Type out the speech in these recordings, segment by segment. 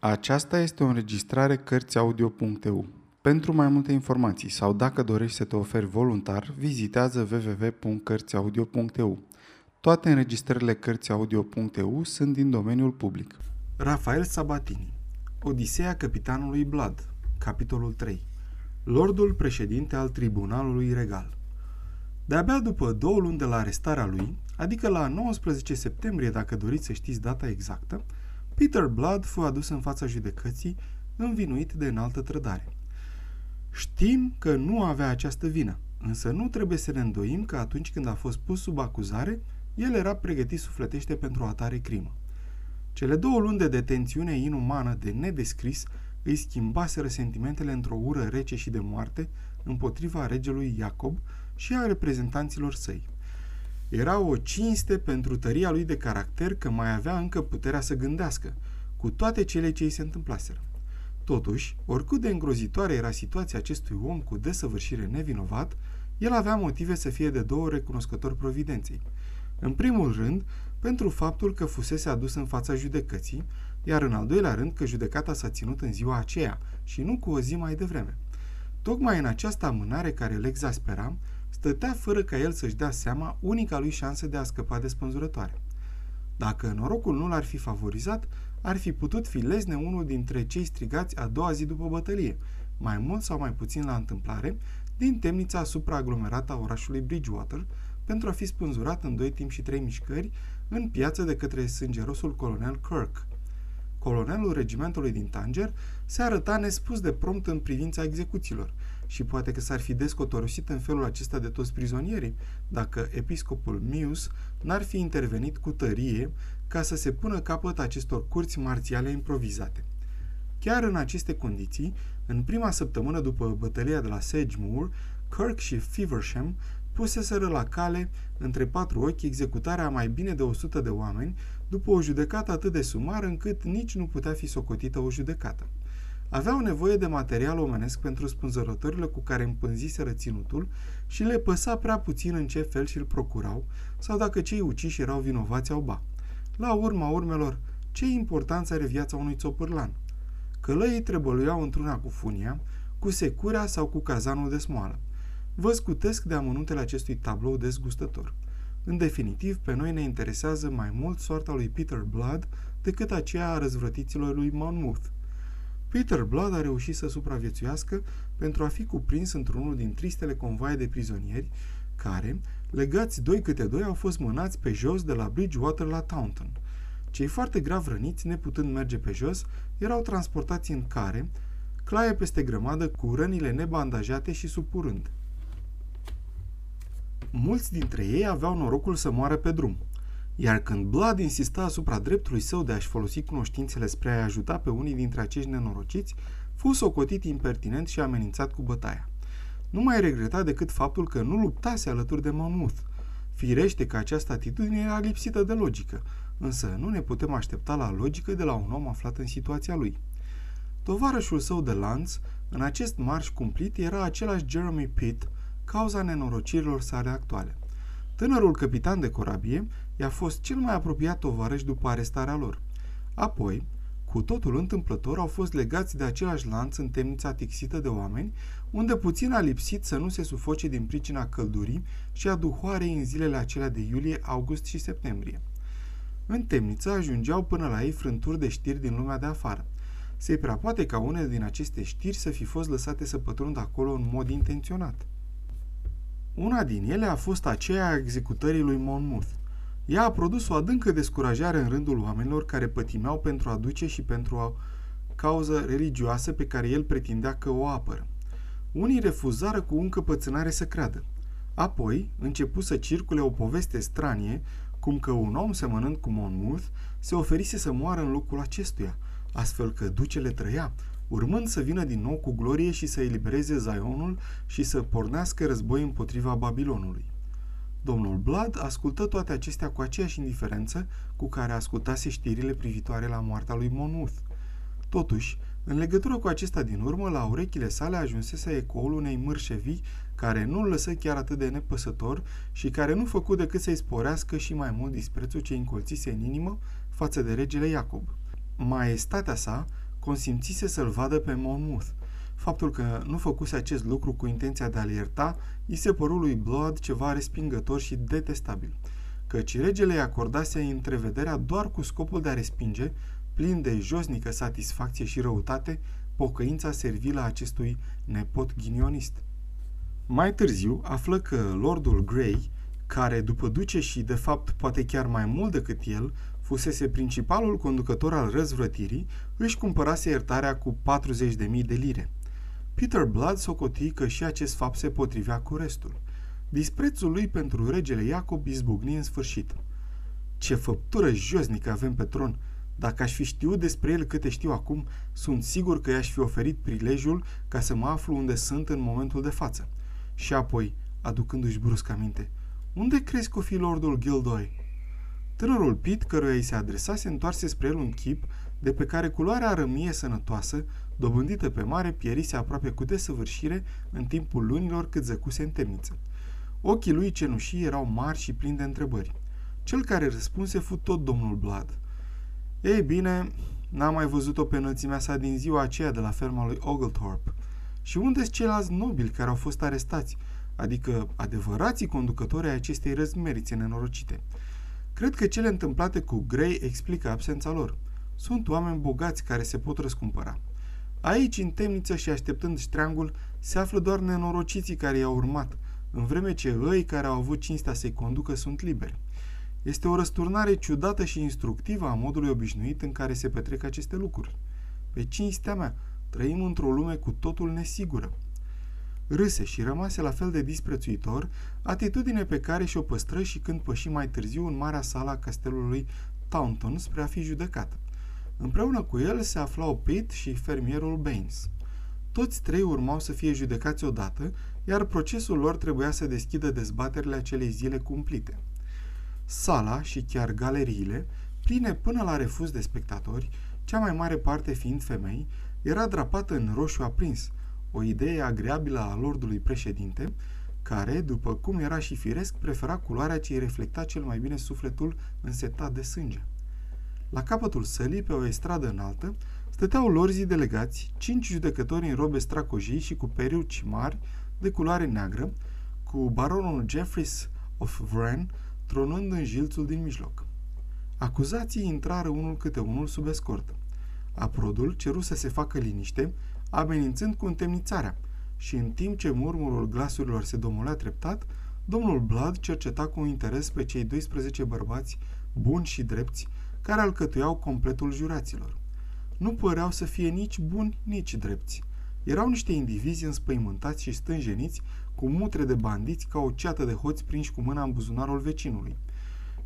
Aceasta este o înregistrare Cărțiaudio.eu. Pentru mai multe informații sau dacă dorești să te oferi voluntar, vizitează www.cărțiaudio.eu. Toate înregistrările Cărțiaudio.eu sunt din domeniul public. Rafael Sabatini Odiseea capitanului Blood Capitolul 3 Lordul președinte al Tribunalului Regal De-abia după două luni de la arestarea lui, adică la 19 septembrie, dacă doriți să știți data exactă, Peter Blood fu adus în fața judecății învinuit de înaltă trădare. Știm că nu avea această vină, însă nu trebuie să ne îndoim că atunci când a fost pus sub acuzare, el era pregătit sufletește pentru o atare crimă. Cele două luni de detențiune inumană de nedescris îi schimbaseră sentimentele într-o ură rece și de moarte împotriva regelui Iacob și a reprezentanților săi. Era o cinste pentru tăria lui de caracter că mai avea încă puterea să gândească, cu toate cele ce îi se întâmplaseră. Totuși, oricât de îngrozitoare era situația acestui om cu desăvârșire nevinovat, el avea motive să fie de două recunoscători providenței. În primul rând, pentru faptul că fusese adus în fața judecății, iar în al doilea rând că judecata s-a ținut în ziua aceea și nu cu o zi mai devreme. Tocmai în această amânare care îl exaspera, stătea fără ca el să-și dea seama unica lui șansă de a scăpa de spânzurătoare. Dacă norocul nu l-ar fi favorizat, ar fi putut fi lezne unul dintre cei strigați a doua zi după bătălie, mai mult sau mai puțin la întâmplare, din temnița supraaglomerată a orașului Bridgewater, pentru a fi spânzurat în doi timp și trei mișcări în piață de către sângerosul colonel Kirk. Colonelul regimentului din Tanger se arăta nespus de prompt în privința execuțiilor și poate că s-ar fi descotorosit în felul acesta de toți prizonierii dacă episcopul Mius n-ar fi intervenit cu tărie ca să se pună capăt acestor curți marțiale improvizate. Chiar în aceste condiții, în prima săptămână după bătălia de la Sedgemoor, Kirk și Feversham puseseră la cale, între patru ochi, executarea a mai bine de 100 de oameni, după o judecată atât de sumară încât nici nu putea fi socotită o judecată. Aveau nevoie de material omenesc pentru spânzărătorile cu care împânziseră ținutul și le păsa prea puțin în ce fel și-l procurau, sau dacă cei uciși erau vinovați au ba. La urma urmelor, ce importanță are viața unui țopârlan? Călăii trebăluiau într-una cu funia, cu securea sau cu cazanul de smoală. Vă scutesc de amănuntele acestui tablou dezgustător. În definitiv, pe noi ne interesează mai mult soarta lui Peter Blood decât aceea a răzvrătiților lui Monmouth. Peter Blood a reușit să supraviețuiască pentru a fi cuprins într-unul din tristele convoaie de prizonieri care, legați doi câte doi, au fost mânați pe jos de la Bridgewater la Taunton. Cei foarte grav răniți, neputând merge pe jos, erau transportați în care, claie peste grămadă cu rănile nebandajate și supurând. Mulți dintre ei aveau norocul să moară pe drum, iar când Blood insista asupra dreptului său de a-și folosi cunoștințele spre a-i ajuta pe unii dintre acești nenorociți, fu socotit impertinent și amenințat cu bătaia. Nu mai regreta decât faptul că nu luptase alături de Monmouth. Firește că această atitudine era lipsită de logică, însă nu ne putem aștepta la logică de la un om aflat în situația lui. Tovarășul său de lanț, în acest marș cumplit, era același Jeremy Pitt, cauza nenorocirilor sale actuale. Tânărul capitan de corabie i-a fost cel mai apropiat tovarăș după arestarea lor. Apoi, cu totul întâmplător, au fost legați de același lanț în temnița tixită de oameni, unde puțin a lipsit să nu se sufoce din pricina căldurii și a duhoarei în zilele acelea de iulie, august și septembrie. În temniță ajungeau până la ei frânturi de știri din lumea de afară. Se prea poate ca unele din aceste știri să fi fost lăsate să pătrundă acolo în mod intenționat. Una din ele a fost aceea a executării lui Monmouth. Ea a produs o adâncă descurajare în rândul oamenilor care pătimeau pentru a duce și pentru o cauză religioasă pe care el pretindea că o apără. Unii refuzară cu încăpățânare să creadă. Apoi începu să circule o poveste stranie, cum că un om semănând cu Monmouth se oferise să moară în locul acestuia, astfel că ducele trăia, urmând să vină din nou cu glorie și să elibereze Zionul și să pornească război împotriva Babilonului. Domnul Blood ascultă toate acestea cu aceeași indiferență cu care ascultase știrile privitoare la moartea lui Monmouth. Totuși, în legătură cu acesta din urmă, la urechile sale ajunsese ecoul unei mârșevi care nu îl lăsă chiar atât de nepăsător și care nu făcu decât să-i sporească și mai mult disprețul ce încolțise în inimă față de regele Iacob. Maestatea sa consimțise să-l vadă pe Monmouth. Faptul că nu făcuse acest lucru cu intenția de a-l ierta, îi se păru lui Blood ceva respingător și detestabil, căci regele îi acordase întrevederea doar cu scopul de a respinge, plin de josnică satisfacție și răutate, pocăința servilă a acestui nepot ghinionist. Mai târziu află că Lordul Grey, care după duce și de fapt poate chiar mai mult decât el, fusese principalul conducător al răzvrătirii, își cumpărase iertarea cu 40.000 de lire. Peter Blood socoti că și acest fapt se potrivea cu restul. Disprețul lui pentru regele Iacob izbucni în sfârșit. Ce făptură josnică avem pe tron! Dacă aș fi știut despre el câte știu acum, sunt sigur că i-aș fi oferit prilejul ca să mă aflu unde sunt în momentul de față. Și apoi, aducându-și brusc aminte, unde crezi că o fi Lordul Gildoy? Tânărul Pit, căruia îi se adresa, se întoarse spre el un chip de pe care culoarea rămie sănătoasă, dobândită pe mare, pierise aproape cu desăvârșire în timpul lunilor cât zăcuse în temniță. Ochii lui cenușii erau mari și plini de întrebări. Cel care răspunse fu tot domnul Blood. Ei bine, n-am mai văzut-o pe înălțimea sa din ziua aceea de la ferma lui Oglethorpe. Și unde sunt ceilalți nobili care au fost arestați, adică adevărații conducători ai acestei răzmerițe nenorocite? Cred că cele întâmplate cu Grey explică absența lor. Sunt oameni bogați care se pot răscumpăra. Aici, în temniță și așteptând ștreangul, se află doar nenorociții care i-au urmat, în vreme ce ei care au avut cinstea să-i conducă sunt liberi. Este o răsturnare ciudată și instructivă a modului obișnuit în care se petrec aceste lucruri. Pe cinstea mea, trăim într-o lume cu totul nesigură. Râse și rămase la fel de disprețuitor, atitudine pe care și-o păstră și când păși mai târziu în marea sala castelului Taunton spre a fi judecat. Împreună cu el se aflau Pitt și fermierul Baines. Toți trei urmau să fie judecați odată, iar procesul lor trebuia să deschidă dezbaterile acelei zile cumplite. Sala și chiar galeriile, pline până la refuz de spectatori, cea mai mare parte fiind femei, era drapată în roșu aprins, o idee agreabilă a lordului președinte, care, după cum era și firesc, prefera culoarea ce îi reflecta cel mai bine sufletul însetat de sânge. La capătul sălii, pe o estradă înaltă, stăteau lorzii delegați, cinci judecători în robe stracojii și cu periuci mari, de culoare neagră, cu baronul Jeffries of Vren tronând în jilțul din mijloc. Acuzații intrară unul câte unul sub escortă. Aprodul ceru să se facă liniște, amenințând cu întemnițarea, și în timp ce murmurul glasurilor se domolea treptat, domnul Blood cerceta cu interes pe cei 12 bărbați buni și drepți care alcătuiau completul juraților. Nu păreau să fie nici buni, nici drepți. Erau niște indivizi înspăimântați și stânjeniți cu mutre de bandiți ca o ceată de hoți prinși cu mâna în buzunarul vecinului.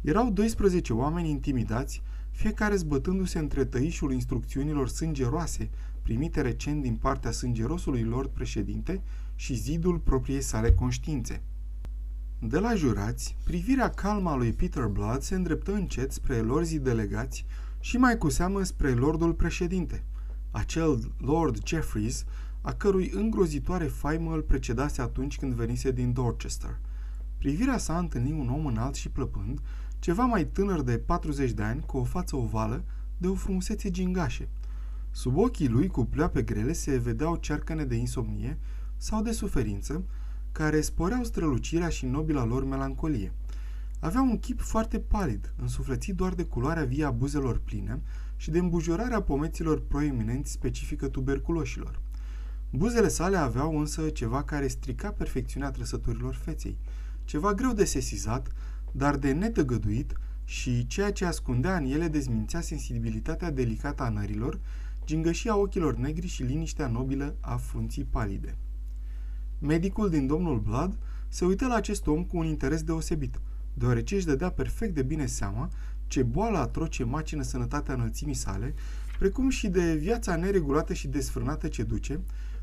Erau 12 oameni intimidați, fiecare zbătându-se între tăișul instrucțiunilor sângeroase primite recent din partea sângerosului lord președinte și zidul propriei sale conștiințe. De la jurați, privirea calmă a lui Peter Blood se îndreptă încet spre lorzii delegați și mai cu seamă spre lordul președinte. Acel lord Jeffries, a cărui îngrozitoare faimă îl precedase atunci când venise din Dorchester. Privirea sa întâlni un om înalt și plăpând, ceva mai tânăr de 40 de ani, cu o față ovală, de o frumusețe gingașe. Sub ochii lui, cu pleoape grele, se vedeau cercăne de insomnie sau de suferință, care sporeau strălucirea și nobila lor melancolie. Avea un chip foarte palid, însuflețit doar de culoarea vie a buzelor pline și de îmbujorarea pomeților proeminenți specifică tuberculoșilor. Buzele sale aveau însă ceva care strica perfecțiunea trăsăturilor feței, ceva greu de sesizat, dar de netăgăduit și ceea ce ascundea în ele dezmințea sensibilitatea delicată a nărilor, gingășia ochilor negri și liniștea nobilă a frunții palide. Medicul din domnul Blood se uită la acest om cu un interes deosebit, deoarece își dădea perfect de bine seama ce boală atroce macină sănătatea înălțimii sale, precum și de viața neregulată și desfrânată ce duce,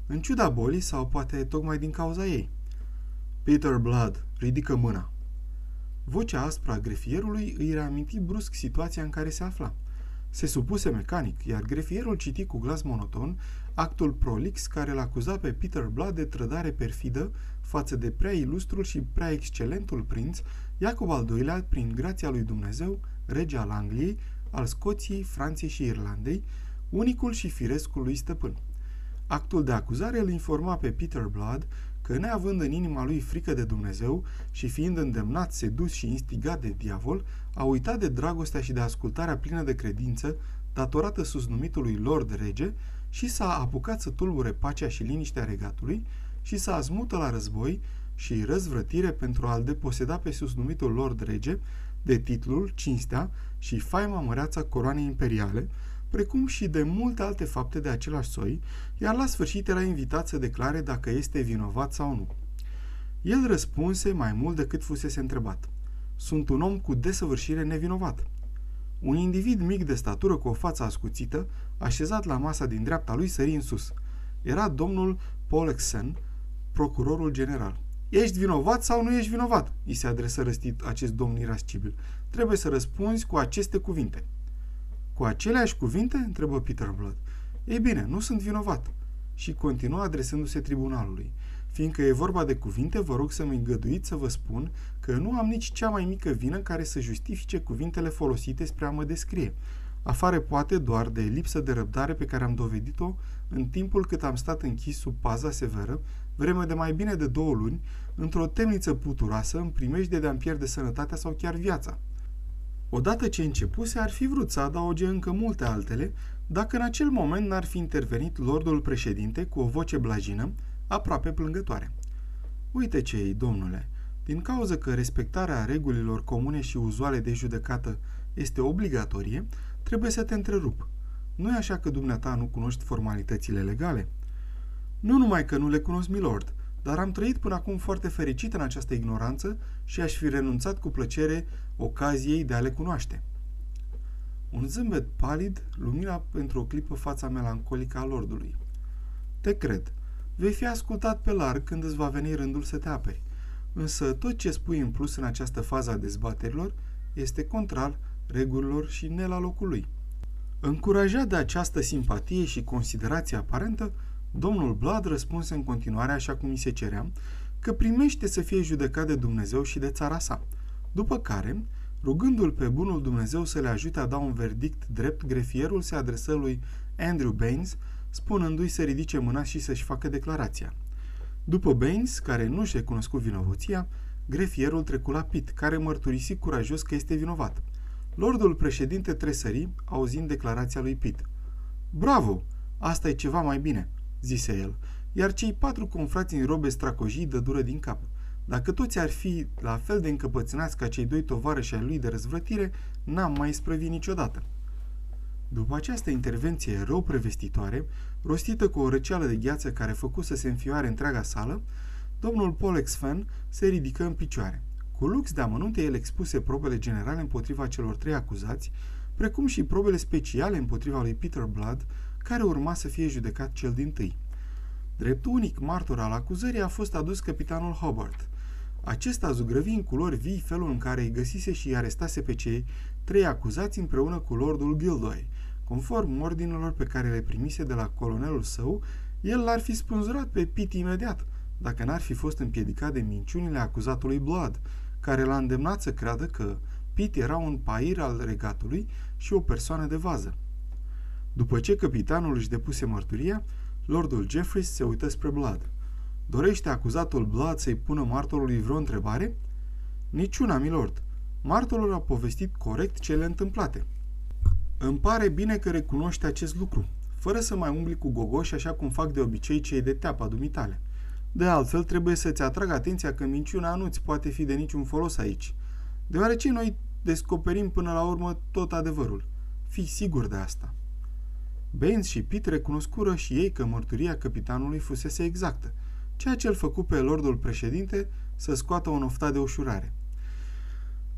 în ciuda bolii sau poate tocmai din cauza ei. Peter Blood, ridică mâna. Vocea aspră a grefierului îi reaminti brusc situația în care se afla. Se supuse mecanic, iar grefierul citi cu glas monoton actul prolix care l acuza pe Peter Blood de trădare perfidă față de prea ilustrul și prea excelentul prinț Iacob al II-lea prin grația lui Dumnezeu, rege al Angliei, al Scoției, Franței și Irlandei, unicul și firescul lui stăpân. Actul de acuzare îl informa pe Peter Blood că, neavând în inima lui frică de Dumnezeu și fiind îndemnat, sedus și instigat de diavol, a uitat de dragostea și de ascultarea plină de credință datorată susnumitului Lord Rege și s-a apucat să tulbure pacea și liniștea regatului și să azmută la război și răzvrătire pentru a-l deposeda pe susnumitul Lord Rege de titlul, cinstea și faima măreața coroanei imperiale, precum și de multe alte fapte de același soi, iar la sfârșit era invitat să declare dacă este vinovat sau nu. El răspunse mai mult decât fusese întrebat. Sunt un om cu desăvârșire nevinovat. Un individ mic de statură cu o față ascuțită, așezat la masa din dreapta lui, sări în sus. Era domnul Polexen, procurorul general. Ești vinovat sau nu ești vinovat? îi se adresă răstit acest domn irascibil. Trebuie să răspunzi cu aceste cuvinte. Cu aceleași cuvinte? întrebă Peter Blood. Ei bine, nu sunt vinovat. Și continuă adresându-se tribunalului. Fiindcă e vorba de cuvinte, vă rog să-mi îngăduiți să vă spun că nu am nici cea mai mică vină care să justifice cuvintele folosite spre a mă descrie. Afară poate doar de lipsă de răbdare pe care am dovedit-o în timpul cât am stat închis sub paza severă, vreme de mai bine de două luni, într-o temniță puturoasă, în primejde de a-mi pierde sănătatea sau chiar viața. Odată ce începuse, ar fi vrut să adauge încă multe altele, dacă în acel moment n-ar fi intervenit lordul președinte cu o voce blajină, aproape plângătoare. Uite ce ei, domnule, din cauza că respectarea regulilor comune și uzuale de judecată este obligatorie, trebuie să te întrerup. Nu e așa că dumneata nu cunoști formalitățile legale? Nu numai că nu le cunosc, milord, dar am trăit până acum foarte fericit în această ignoranță și aș fi renunțat cu plăcere ocaziei de a le cunoaște. Un zâmbet palid lumina pentru o clipă fața melancolică a lordului. Te cred. Vei fi ascultat pe larg când îți va veni rândul să te aperi. Însă tot ce spui în plus în această fază a dezbaterilor este contrar regulilor și ne la locul lui. Încurajat de această simpatie și considerație aparentă, domnul Blad răspunse în continuare așa cum mi se cerea, că primește să fie judecat de Dumnezeu și de țara sa. După care, rugându-l pe bunul Dumnezeu să le ajute a da un verdict drept, grefierul se adresă lui Andrew Baines, spunându-i să ridice mâna și să-și facă declarația. După Baines, care nu și-a cunoscut vinovăția, grefierul trecu la Pitt, care mărturisi curajos că este vinovat. Lordul președinte tresări, auzind declarația lui Pitt. Bravo! Asta e ceva mai bine!" zise el, iar cei patru confrați în robe stracojii dură din cap. Dacă toți ar fi la fel de încăpățânați ca cei doi tovarăși ai lui de răzvrătire, n-am mai sprăvit niciodată. După această intervenție rău prevestitoare, rostită cu o răceală de gheață care făcu să se înfioare întreaga sală, domnul Polex Fan se ridică în picioare. Cu lux de amănunte, el expuse probele generale împotriva celor trei acuzați, precum și probele speciale împotriva lui Peter Blood, care urma să fie judecat cel din tâi. Drept unic martor al acuzării a fost adus capitanul Hobart. Acesta zugrăvi în culori vii felul în care îi găsise și îi arestase pe cei trei acuzați împreună cu lordul Gildoy. Conform ordinelor pe care le primise de la colonelul său, el l-ar fi spânzurat pe Pitt imediat, dacă n-ar fi fost împiedicat de minciunile acuzatului Blood, care l-a îndemnat să creadă că Pitt era un pair al regatului și o persoană de vază. După ce capitanul își depuse mărturia, lordul Jeffries se uită spre Blood. Dorește acuzatul Blood să-i pună martorului vreo întrebare? Niciuna, milord. Martorul a povestit corect cele întâmplate. Îmi pare bine că recunoști acest lucru, fără să mai umbli cu gogoși așa cum fac de obicei cei de teapa dumitale. De altfel, trebuie să-ți atrag atenția că minciuna nu-ți poate fi de niciun folos aici, deoarece noi descoperim până la urmă tot adevărul. Fii sigur de asta. Baines și Pitt recunoscură și ei că mărturia capitanului fusese exactă, ceea ce îl făcu pe lordul președinte să scoată un oftat de ușurare.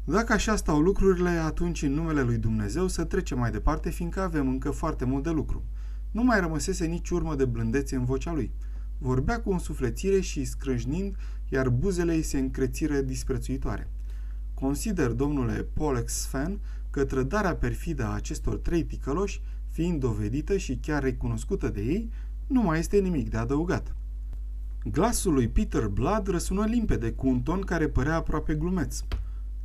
Dacă așa stau lucrurile, atunci în numele lui Dumnezeu să trecem mai departe, fiindcă avem încă foarte mult de lucru. Nu mai rămăsese nici urmă de blândețe în vocea lui. Vorbea cu însuflețire și scrâșnind, iar buzele îi se încrețiră disprețuitoare. Consider, domnule Polex Sven, că trădarea perfidă a acestor trei ticăloși, fiind dovedită și chiar recunoscută de ei, nu mai este nimic de adăugat. Glasul lui Peter Blood răsună limpede cu un ton care părea aproape glumeț.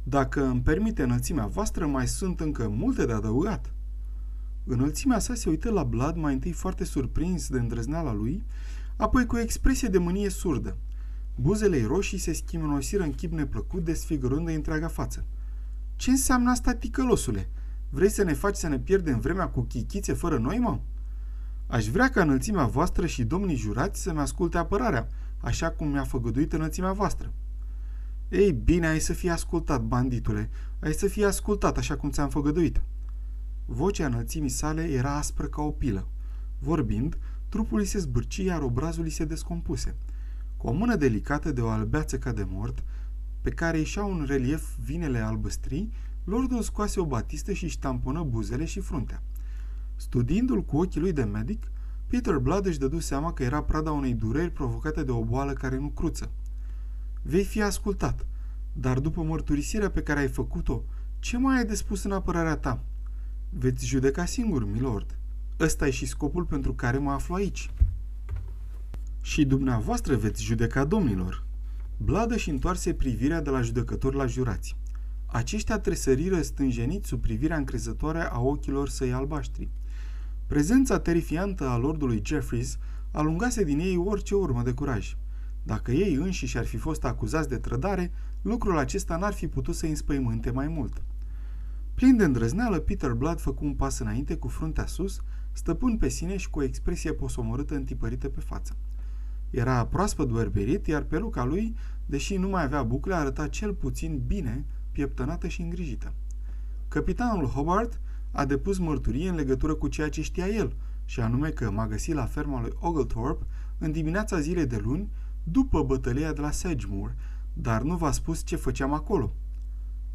Dacă îmi permite înălțimea voastră, mai sunt încă multe de adăugat. Înălțimea sa se uită la Blood mai întâi foarte surprins de îndrăzneala lui, apoi cu o expresie de mânie surdă. Buzele roșii se schimonosiră în chip neplăcut, desfigurând-i întreaga față. Ce înseamnă asta, ticălosule? Vrei să ne faci să ne pierdem vremea cu chichițe fără noi, mă? Aș vrea ca înălțimea voastră și domnii jurați să-mi asculte apărarea, așa cum mi-a făgăduit înălțimea voastră. Ei bine, ai să fii ascultat, banditule, ai să fii ascultat așa cum ți-am făgăduit. Vocea înălțimii sale era aspră ca o pilă. Vorbind, trupul îi se zbârci, iar obrazul îi se descompuse. Cu o mână delicată de o albeață ca de mort, pe care ieșeau un relief vinele albăstrii, lordul scoase o batistă și ștamponă buzele și fruntea. Studiindu-l cu ochii lui de medic, Peter Blood își dădu seama că era prada unei dureri provocate de o boală care nu cruță. Vei fi ascultat, dar după mărturisirea pe care ai făcut-o, ce mai ai de spus în apărarea ta? Veți judeca singur, milord. Ăsta e și scopul pentru care mă aflu aici. Și dumneavoastră veți judeca, domnilor. Bladă și întoarse privirea de la judecător la jurați. Aceștia tresăriră stânjeniți sub privirea încrezătoare a ochilor săi albaștri. Prezența terifiantă a lordului Jeffries alungase din ei orice urmă de curaj. Dacă ei înșiși ar fi fost acuzați de trădare, lucrul acesta n-ar fi putut să-i înspăimânte mai mult. Plin de îndrăzneală, Peter Blood făcu un pas înainte cu fruntea sus, stăpân pe sine și cu o expresie posomorâtă întipărită pe față. Era proaspăt berberit, iar peruca lui, deși nu mai avea bucle, arăta cel puțin bine, pieptănată și îngrijită. Capitanul Hobart a depus mărturie în legătură cu ceea ce știa el, și anume că m-a găsit la ferma lui Oglethorpe în dimineața zilei de luni, după bătălia de la Sedgemoor, dar nu v-a spus ce făceam acolo.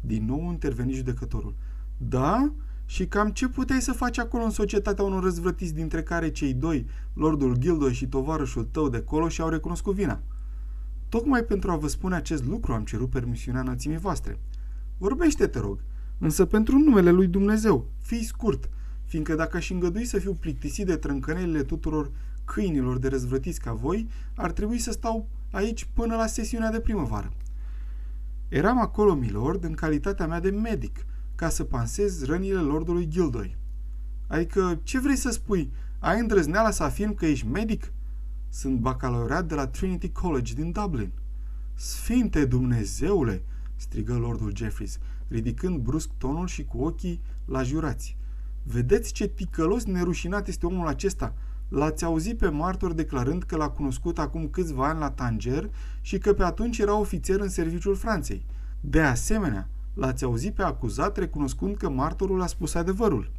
Din nou interveni judecătorul. Da? Și cam ce puteai să faci acolo în societatea unor răzvrătiți dintre care cei doi, Lordul Gildo și tovarășul tău de colo, și-au recunoscut vina? Tocmai pentru a vă spune acest lucru am cerut permisiunea înălțimii voastre. Vorbește, te rog, însă pentru numele lui Dumnezeu, fii scurt, fiindcă dacă aș îngădui să fiu plictisit de trâncănelile tuturor câinilor de răzvrătiți ca voi, ar trebui să stau aici până la sesiunea de primăvară. Eram acolo, milord, în calitatea mea de medic, ca să pansez rănile lordului Gildoi. Adică, ce vrei să spui? Ai îndrăzneala să afirm că ești medic? Sunt bacalaureat de la Trinity College din Dublin. Sfinte Dumnezeule! strigă lordul Jeffries, ridicând brusc tonul și cu ochii la jurați. Vedeți ce ticălos nerușinat este omul acesta? L-ați auzit pe martor declarând că l-a cunoscut acum câțiva ani la Tanger și că pe atunci era ofițer în serviciul Franței. De asemenea, l-ați auzit pe acuzat recunoscând că martorul a spus adevărul.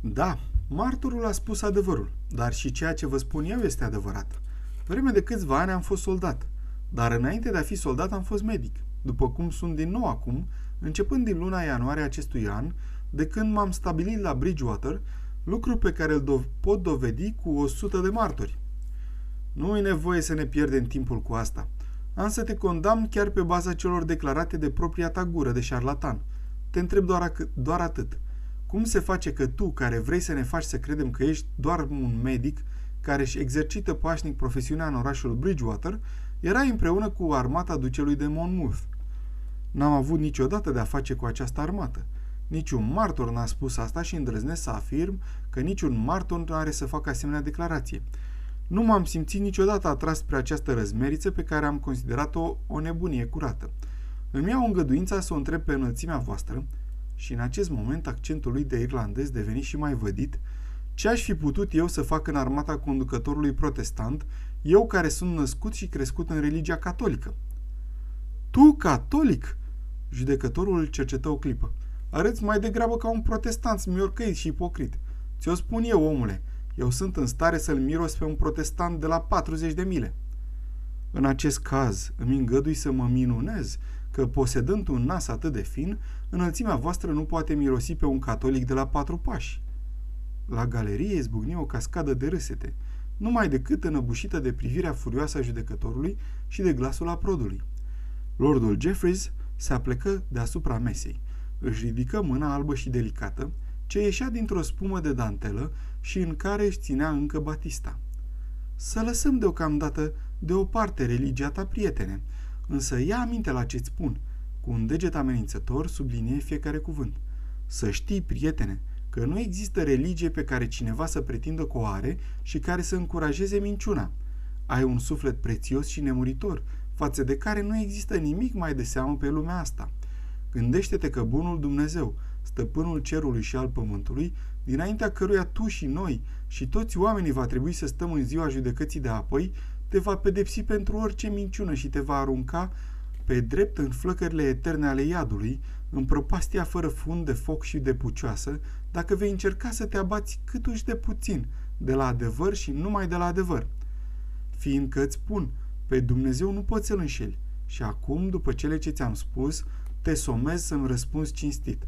Da, martorul a spus adevărul, dar și ceea ce vă spun eu este adevărat. Vreme de câțiva ani am fost soldat, dar înainte de a fi soldat am fost medic, după cum sunt din nou acum, începând din luna ianuarie acestui an, de când m-am stabilit la Bridgewater lucru pe care îl do- pot dovedi cu o sută de martori. Nu e nevoie să ne pierdem timpul cu asta. Am să te condamn chiar pe baza celor declarate de propria ta gură de șarlatan. Te întreb doar, doar atât. Cum se face că tu, care vrei să ne faci să credem că ești doar un medic care își exercită pașnic profesiunea în orașul Bridgewater, erai împreună cu armata ducelui de Monmouth? N-am avut niciodată de a face cu această armată. Niciun martor n-a spus asta și îndrăznesc să afirm că niciun martor nu are să facă asemenea declarație. Nu m-am simțit niciodată atras spre această răzmeriță pe care am considerat-o o nebunie curată. Îmi iau îngăduința să o întreb pe înălțimea voastră și în acest moment accentul lui de irlandez deveni și mai vădit, ce aș fi putut eu să fac în armata conducătorului protestant, eu care sunt născut și crescut în religia catolică? Tu, catolic? Judecătorul îl cercetă o clipă. Arăți mai degrabă ca un protestant smiorcăit și ipocrit. Ți-o spun eu, omule, eu sunt în stare să-l miros pe un protestant de la 40 de mile. În acest caz, îmi îngădui să mă minunez că, posedând un nas atât de fin, înălțimea voastră nu poate mirosi pe un catolic de la patru pași. La galerie izbucni o cascadă de râsete, numai decât înăbușită de privirea furioasă a judecătorului și de glasul aprodului. Lordul Jeffreys se aplecă deasupra mesei, își ridică mâna albă și delicată, ce ieșea dintr-o spumă de dantelă și în care își ținea încă Batista. Să lăsăm deocamdată deoparte religia ta, prietene, însă ia aminte la ce-ți spun. Cu un deget amenințător sublinie fiecare cuvânt. Să știi, prietene, că nu există religie pe care cineva să pretindă că o are și care să încurajeze minciuna. Ai un suflet prețios și nemuritor, față de care nu există nimic mai de seamă pe lumea asta. Gândește-te că bunul Dumnezeu, stăpânul cerului și al pământului, dinaintea căruia tu și noi și toți oamenii va trebui să stăm în ziua judecății de apoi, te va pedepsi pentru orice minciună și te va arunca pe drept în flăcările eterne ale iadului, în propastia fără fund de foc și de pucioasă, dacă vei încerca să te abați câtuși de puțin de la adevăr și numai de la adevăr. Fiindcă îți spun, pe Dumnezeu nu poți să-L înșeli. Și acum, după cele ce ți-am spus, te somez să-mi răspunzi cinstit.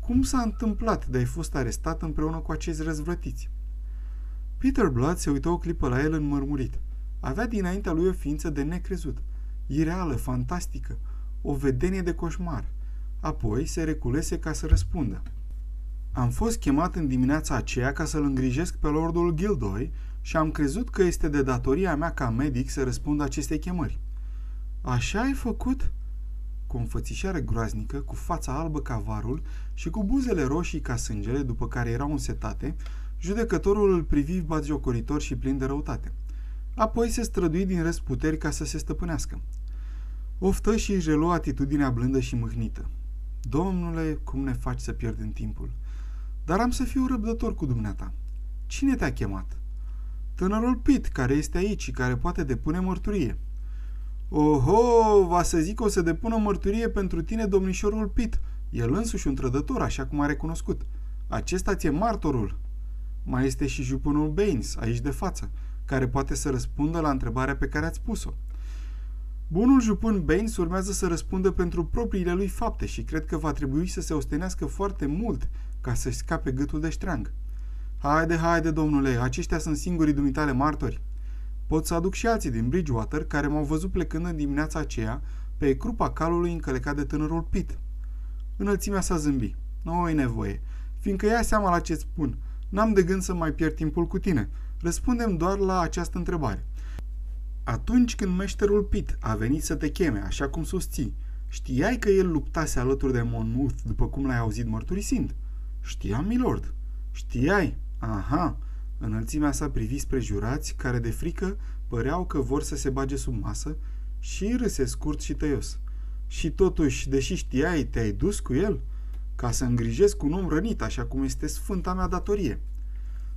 Cum s-a întâmplat de ai fost arestat împreună cu acești răzvrătiți? Peter Blood se uită o clipă la el înmărmurit. Avea dinaintea lui o ființă de necrezut, ireală, fantastică, o vedenie de coșmar. Apoi se reculese ca să răspundă. Am fost chemat în dimineața aceea ca să-l îngrijesc pe Lordul Gildoy și am crezut că este de datoria mea ca medic să răspund acestei chemări. Așa ai făcut?" Cu o înfățișare groaznică, cu fața albă ca varul și cu buzele roșii ca sângele, după care erau însetate, judecătorul îl privi batjocoritor și plin de răutate. Apoi se strădui din răsputeri ca să se stăpânească. Oftă și își reluă atitudinea blândă și mâhnită. Domnule, cum ne faci să pierdem timpul? Dar am să fiu răbdător cu dumneata. Cine te-a chemat? Tânărul Pit, care este aici și care poate depune mărturie. Oho, va să zic o să depună mărturie pentru tine, domnișorul Pit. El însuși un trădător, așa cum a recunoscut. Acesta ți-e martorul. Mai este și jupânul Baines, aici de față, care poate să răspundă la întrebarea pe care ați pus-o. Bunul jupân Baines urmează să răspundă pentru propriile lui fapte și cred că va trebui să se ostenească foarte mult ca să-și scape gâtul de ștreang. Haide, haide, domnule, aceștia sunt singurii dumitale martori. Pot să aduc și alții din Bridgewater care m-au văzut plecând în dimineața aceea pe crupa calului încălecat de tânărul Pit. Înălțimea s-a zâmbi. Nu e nevoie, fiindcă ia seama la ce spun. N-am de gând să mai pierd timpul cu tine. Răspundem doar la această întrebare. Atunci când meșterul Pit a venit să te cheme, așa cum susții, știai că el luptase alături de Monmouth după cum l-ai auzit mărturisind? Știam, milord. Știai? Aha. Înălțimea sa privi spre jurați, care de frică păreau că vor să se bage sub masă și râse scurt și tăios. Și totuși, deși știai, te-ai dus cu el? Ca să îngrijesc un om rănit, așa cum este sfânta mea datorie.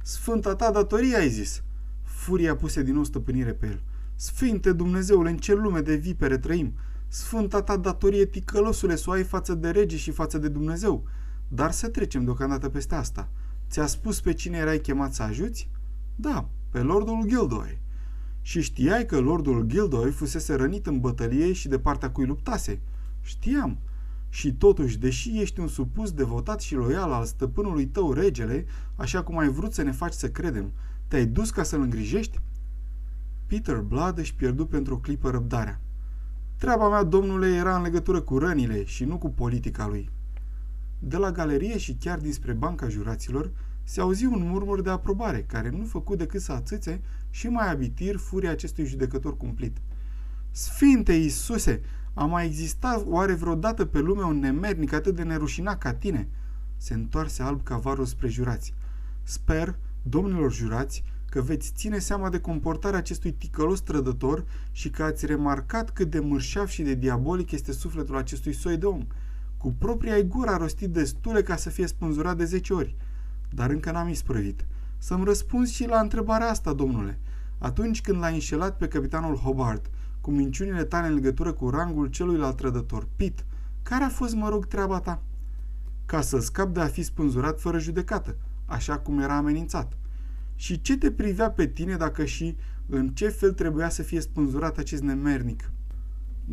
Sfânta ta datorie, ai zis. Furia puse din nou stăpânire pe el. Sfinte Dumnezeule, în ce lume de vipere trăim? Sfânta ta datorie, ticălosule, să o ai față de rege și față de Dumnezeu. Dar să trecem deocamdată peste asta. Ți-a spus pe cine erai chemat să ajuți? Da, pe Lordul Gildoy. Și știai că Lordul Gildoy fusese rănit în bătălie și de partea cui luptase? Știam. Și totuși, deși ești un supus devotat și loial al stăpânului tău regele, așa cum ai vrut să ne faci să credem, te-ai dus ca să-l îngrijești? Peter Blood își pierdu pentru o clipă răbdarea. Treaba mea, domnule, era în legătură cu rănile și nu cu politica lui. De la galerie și chiar dinspre banca juraților se auzi un murmur de aprobare, care nu făcu decât să atâțe și mai abitir furia acestui judecător cumplit. Sfinte Iisuse, a mai existat oare vreodată pe lume un nemernic atât de nerușinat ca tine? Se întoarse alb ca varul spre jurați. Sper, domnilor jurați, că veți ține seama de comportarea acestui ticălos trădător și că ați remarcat cât de mărșav și de diabolic este sufletul acestui soi de om – cu propria ei gură a rostit destule ca să fie spânzurat de zece ori. Dar încă n-am isprăvit. Să-mi răspunzi și la întrebarea asta, domnule. Atunci când l-a înșelat pe capitanul Hobart cu minciunile tale în legătură cu rangul celuilalt trădător, Pit, care a fost, mă rog, treaba ta? Ca să scap de a fi spânzurat fără judecată, așa cum era amenințat. Și ce te privea pe tine dacă și în ce fel trebuia să fie spânzurat acest nemernic?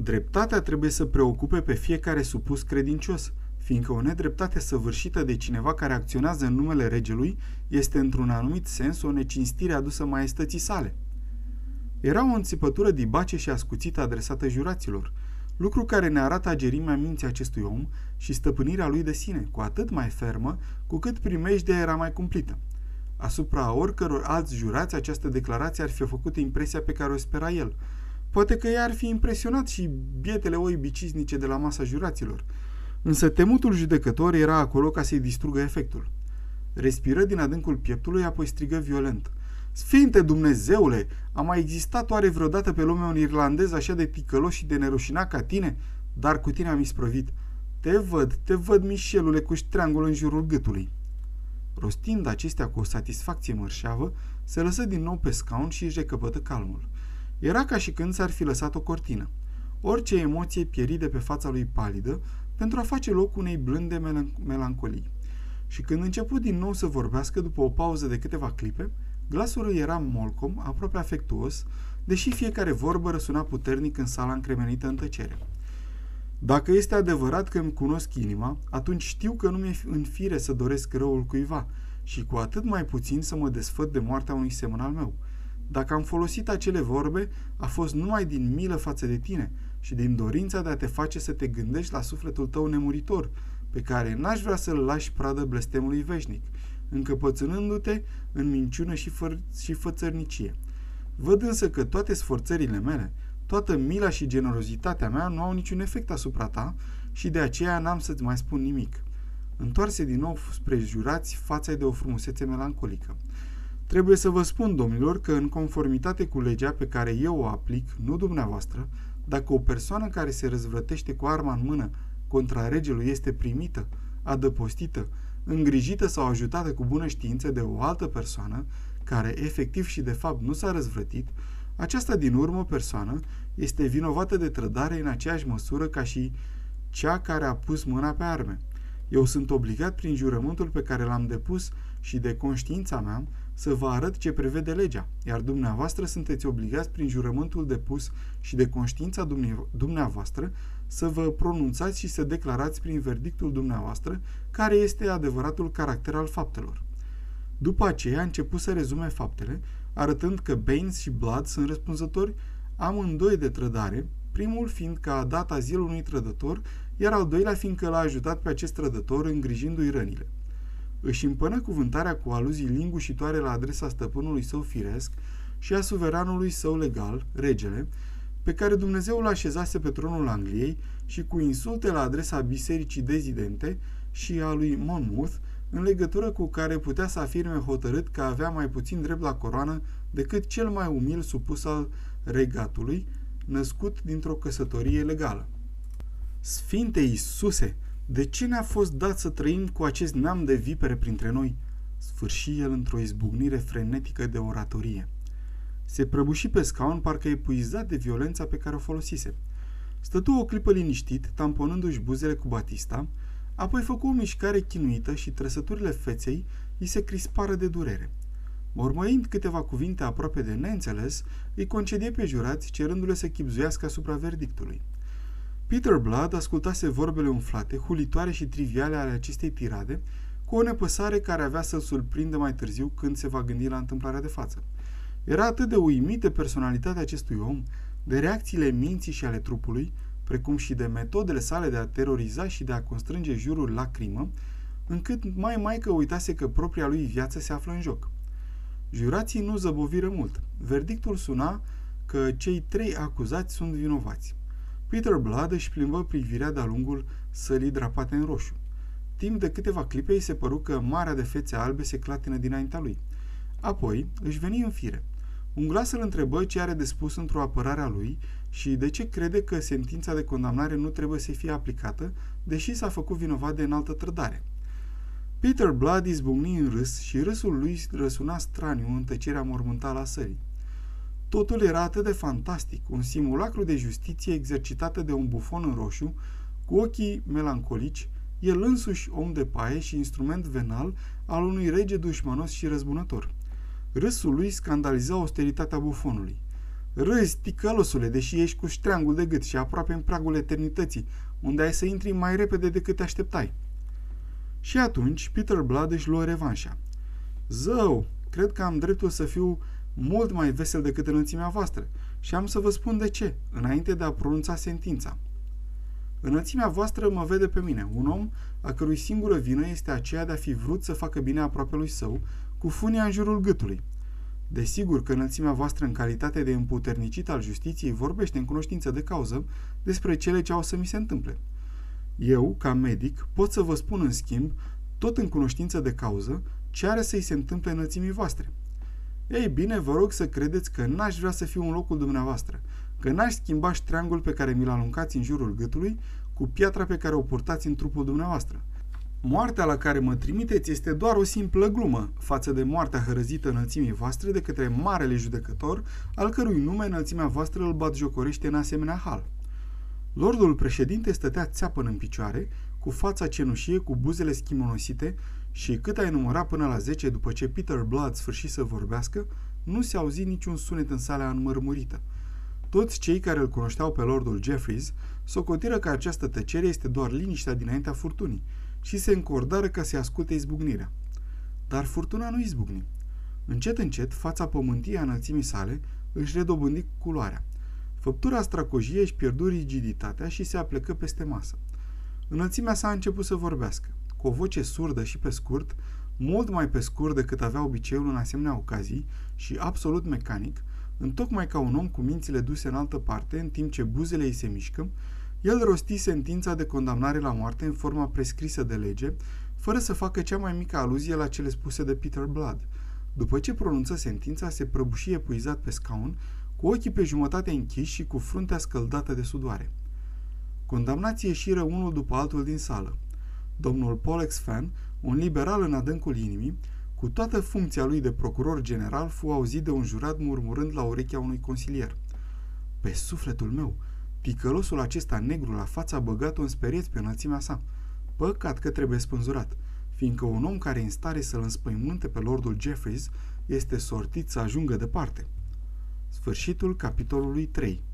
Dreptatea trebuie să preocupe pe fiecare supus credincios, fiindcă o nedreptate săvârșită de cineva care acționează în numele regelui este într-un anumit sens o necinstire adusă maestății sale. Era o înțipătură dibace și ascuțită adresată juraților, lucru care ne arată agerimea minții acestui om și stăpânirea lui de sine, cu atât mai fermă, cu cât primejdea era mai cumplită. Asupra oricăror alți jurați, această declarație ar fi făcut impresia pe care o spera el – Poate că ea ar fi impresionat și bietele oi biciznice de la masa juraților, însă temutul judecător era acolo ca să-i distrugă efectul. Respiră din adâncul pieptului, apoi strigă violent. Sfinte Dumnezeule, a mai existat oare vreodată pe lume un irlandez așa de ticălos și de nerușinat ca tine? Dar cu tine am isprăvit. Te văd, te văd, Mișelule, cu ștreangul în jurul gâtului. Rostind acestea cu o satisfacție mărșeavă, se lăsă din nou pe scaun și își recăpătă calmul. Era ca și când s-ar fi lăsat o cortină. Orice emoție pieri de pe fața lui palidă pentru a face loc unei blânde melan- melancolii. Și când început din nou să vorbească după o pauză de câteva clipe, glasul lui era molcom, aproape afectuos, deși fiecare vorbă răsuna puternic în sala încremenită în tăcere. Dacă este adevărat că îmi cunosc inima, atunci știu că nu mi-e în fire să doresc răul cuiva și cu atât mai puțin să mă desfăt de moartea unui semn al meu. Dacă am folosit acele vorbe, a fost numai din milă față de tine și din dorința de a te face să te gândești la sufletul tău nemuritor, pe care n-aș vrea să-l lași pradă blestemului veșnic, încăpățânându-te în minciună și, fă- și fățărnicie. Văd însă că toate sforțările mele, toată mila și generozitatea mea nu au niciun efect asupra ta și de aceea n-am să-ți mai spun nimic. Întoarse din nou spre jurați fața de o frumusețe melancolică. Trebuie să vă spun, domnilor, că în conformitate cu legea pe care eu o aplic, nu dumneavoastră, dacă o persoană care se răzvrătește cu arma în mână contra regelui este primită, adăpostită, îngrijită sau ajutată cu bună știință de o altă persoană, care efectiv și de fapt nu s-a răzvrătit, aceasta din urmă persoană este vinovată de trădare în aceeași măsură ca și cea care a pus mâna pe arme. Eu sunt obligat prin jurământul pe care l-am depus și de conștiința mea să vă arăt ce prevede legea, iar dumneavoastră sunteți obligați prin jurământul depus și de conștiința dumneavoastră să vă pronunțați și să declarați prin verdictul dumneavoastră care este adevăratul caracter al faptelor. După aceea a început să rezume faptele, arătând că Baines și Blood sunt răspunzători amândoi de trădare, primul fiind că a dat azil unui trădător, iar al doilea fiindcă l-a ajutat pe acest trădător îngrijindu-i rănile. Își împănă cuvântarea cu aluzii lingușitoare la adresa stăpânului său firesc și a suveranului său legal, regele, pe care Dumnezeu l așezase pe tronul Angliei și cu insulte la adresa bisericii dezidente și a lui Monmouth, în legătură cu care putea să afirme hotărât că avea mai puțin drept la coroană decât cel mai umil supus al regatului, născut dintr-o căsătorie legală. Sfinte Iisuse, de ce ne-a fost dat să trăim cu acest neam de vipere printre noi? Sfârși el într-o izbucnire frenetică de oratorie. Se prăbuși pe scaun, parcă epuizat de violența pe care o folosise. Stătu o clipă liniștit, tamponându-și buzele cu batista, apoi făcu o mișcare chinuită și trăsăturile feței îi se crispară de durere. Mormăind câteva cuvinte aproape de neînțeles, îi concedie pe jurați, cerându-le să chipzuiască asupra verdictului. Peter Blood ascultase vorbele umflate, hulitoare și triviale ale acestei tirade, cu o nepăsare care avea să-l surprindă mai târziu când se va gândi la întâmplarea de față. Era atât de uimită personalitatea acestui om, de reacțiile minții și ale trupului, precum și de metodele sale de a teroriza și de a constrânge jurul la crimă, încât mai mai că uitase că propria lui viață se află în joc. Jurații nu zăboviră mult. Verdictul suna că cei trei acuzați sunt vinovați. Peter Blood își plimbă privirea de-a lungul sălii drapate în roșu. Timp de câteva clipe îi se păru că marea de fețe albe se clatină dinaintea lui. Apoi își veni în fire. Un glas îl întrebă ce are de spus într-o apărare a lui și de ce crede că sentința de condamnare nu trebuie să fie aplicată, deși s-a făcut vinovat de înaltă trădare. Peter Blood izbucni în râs și râsul lui răsuna straniu în tăcerea mormântală a sării. Totul era atât de fantastic, un simulacru de justiție exercitată de un bufon în roșu, cu ochii melancolici, el însuși om de paie și instrument venal al unui rege dușmanos și răzbunător. Râsul lui scandaliza austeritatea bufonului. Râzi, ticălosule, deși ești cu ștreangul de gât și aproape în pragul eternității, unde ai să intri mai repede decât te așteptai. Și atunci Peter Blood își luă revanșa. Zău, cred că am dreptul să fiu mult mai vesel decât înălțimea voastră și am să vă spun de ce, înainte de a pronunța sentința. Înălțimea voastră mă vede pe mine, un om a cărui singură vină este aceea de a fi vrut să facă bine aproape lui său, cu funia în jurul gâtului. Desigur că înălțimea voastră în calitate de împuternicit al justiției vorbește în cunoștință de cauză despre cele ce au să mi se întâmple. Eu, ca medic, pot să vă spun în schimb, tot în cunoștință de cauză, ce are să-i se întâmple înălțimii voastre? Ei bine, vă rog să credeți că n-aș vrea să fiu în locul dumneavoastră, că n-aș schimba ștreangul pe care mi-l aruncați în jurul gâtului cu piatra pe care o purtați în trupul dumneavoastră. Moartea la care mă trimiteți este doar o simplă glumă față de moartea hărăzită înălțimii voastre de către marele judecător, al cărui nume înălțimea voastră îl batjocorește în asemenea hal. Lordul președinte stătea țeapăn în picioare, cu fața cenușie, cu buzele schimonosite și cât ai număra până la 10 după ce Peter Blood sfârșit să vorbească, nu se auzi niciun sunet în sala înmărmurită. Toți cei care îl cunoșteau pe Lordul Jeffries socotiră că această tăcere este doar liniștea dinaintea furtunii și se încordară ca să asculte izbucnirea. Dar furtuna nu izbucni. Încet, încet, fața pământie a înălțimii sale își redobândi culoarea. Făptura stracojie își pierdu rigiditatea și se aplecă peste masă. Înălțimea sa a început să vorbească, cu o voce surdă și pe scurt, mult mai pe scurt decât avea obiceiul în asemenea ocazii și absolut mecanic, întocmai ca un om cu mințile duse în altă parte, în timp ce buzele îi se mișcă, el rosti sentința de condamnare la moarte în forma prescrisă de lege, fără să facă cea mai mică aluzie la cele spuse de Peter Blood. După ce pronunță sentința, se prăbuși epuizat pe scaun, cu ochii pe jumătate închiși și cu fruntea scăldată de sudoare. Condamnații ieșiră unul după altul din sală. Domnul Polex Fan, un liberal în adâncul inimii, cu toată funcția lui de procuror general, fu auzit de un jurat murmurând la urechea unui consilier. Pe sufletul meu, ticălosul acesta negru la fața băgat un speriet pe înălțimea sa. Păcat că trebuie spânzurat, fiindcă un om care e în stare să-l înspăimânte pe lordul Jeffries este sortit să ajungă departe. Sfârșitul capitolului 3